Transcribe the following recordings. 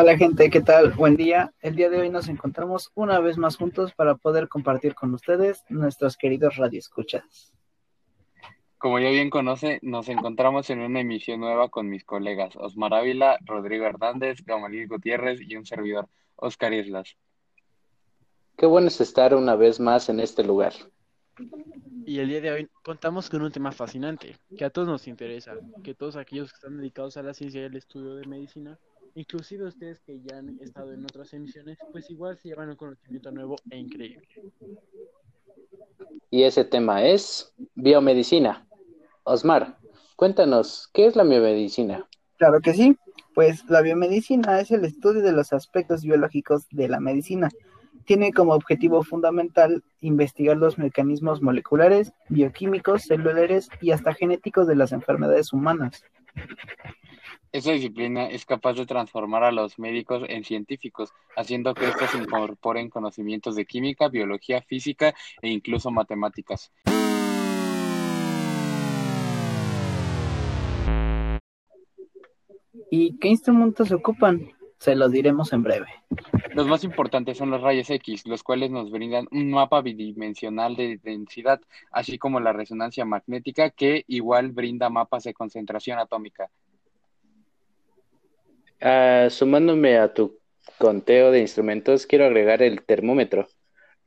Hola gente, ¿qué tal? Buen día. El día de hoy nos encontramos una vez más juntos para poder compartir con ustedes nuestros queridos radioescuchas. Como ya bien conoce, nos encontramos en una emisión nueva con mis colegas Osmar Ávila, Rodrigo Hernández, Gamalí Gutiérrez y un servidor, Oscar Islas. Qué bueno es estar una vez más en este lugar. Y el día de hoy contamos con un tema fascinante, que a todos nos interesa, que todos aquellos que están dedicados a la ciencia y al estudio de medicina, inclusive ustedes que ya han estado en otras emisiones, pues igual se llevan un conocimiento nuevo e increíble. Y ese tema es biomedicina. Osmar, cuéntanos, ¿qué es la biomedicina? Claro que sí, pues la biomedicina es el estudio de los aspectos biológicos de la medicina. Tiene como objetivo fundamental investigar los mecanismos moleculares, bioquímicos, celulares y hasta genéticos de las enfermedades humanas. Esta disciplina es capaz de transformar a los médicos en científicos, haciendo que estos incorporen conocimientos de química, biología, física e incluso matemáticas. ¿Y qué instrumentos se ocupan? Se los diremos en breve. Los más importantes son los rayos X, los cuales nos brindan un mapa bidimensional de densidad, así como la resonancia magnética, que igual brinda mapas de concentración atómica. Ah, sumándome a tu conteo de instrumentos, quiero agregar el termómetro,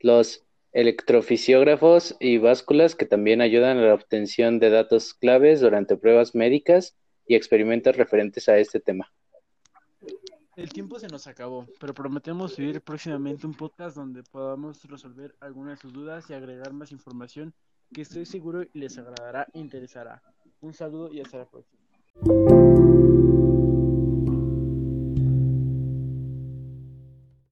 los electrofisiógrafos y básculas que también ayudan a la obtención de datos claves durante pruebas médicas y experimentos referentes a este tema. El tiempo se nos acabó, pero prometemos subir próximamente un podcast donde podamos resolver algunas de sus dudas y agregar más información que estoy seguro les agradará e interesará. Un saludo y hasta la próxima.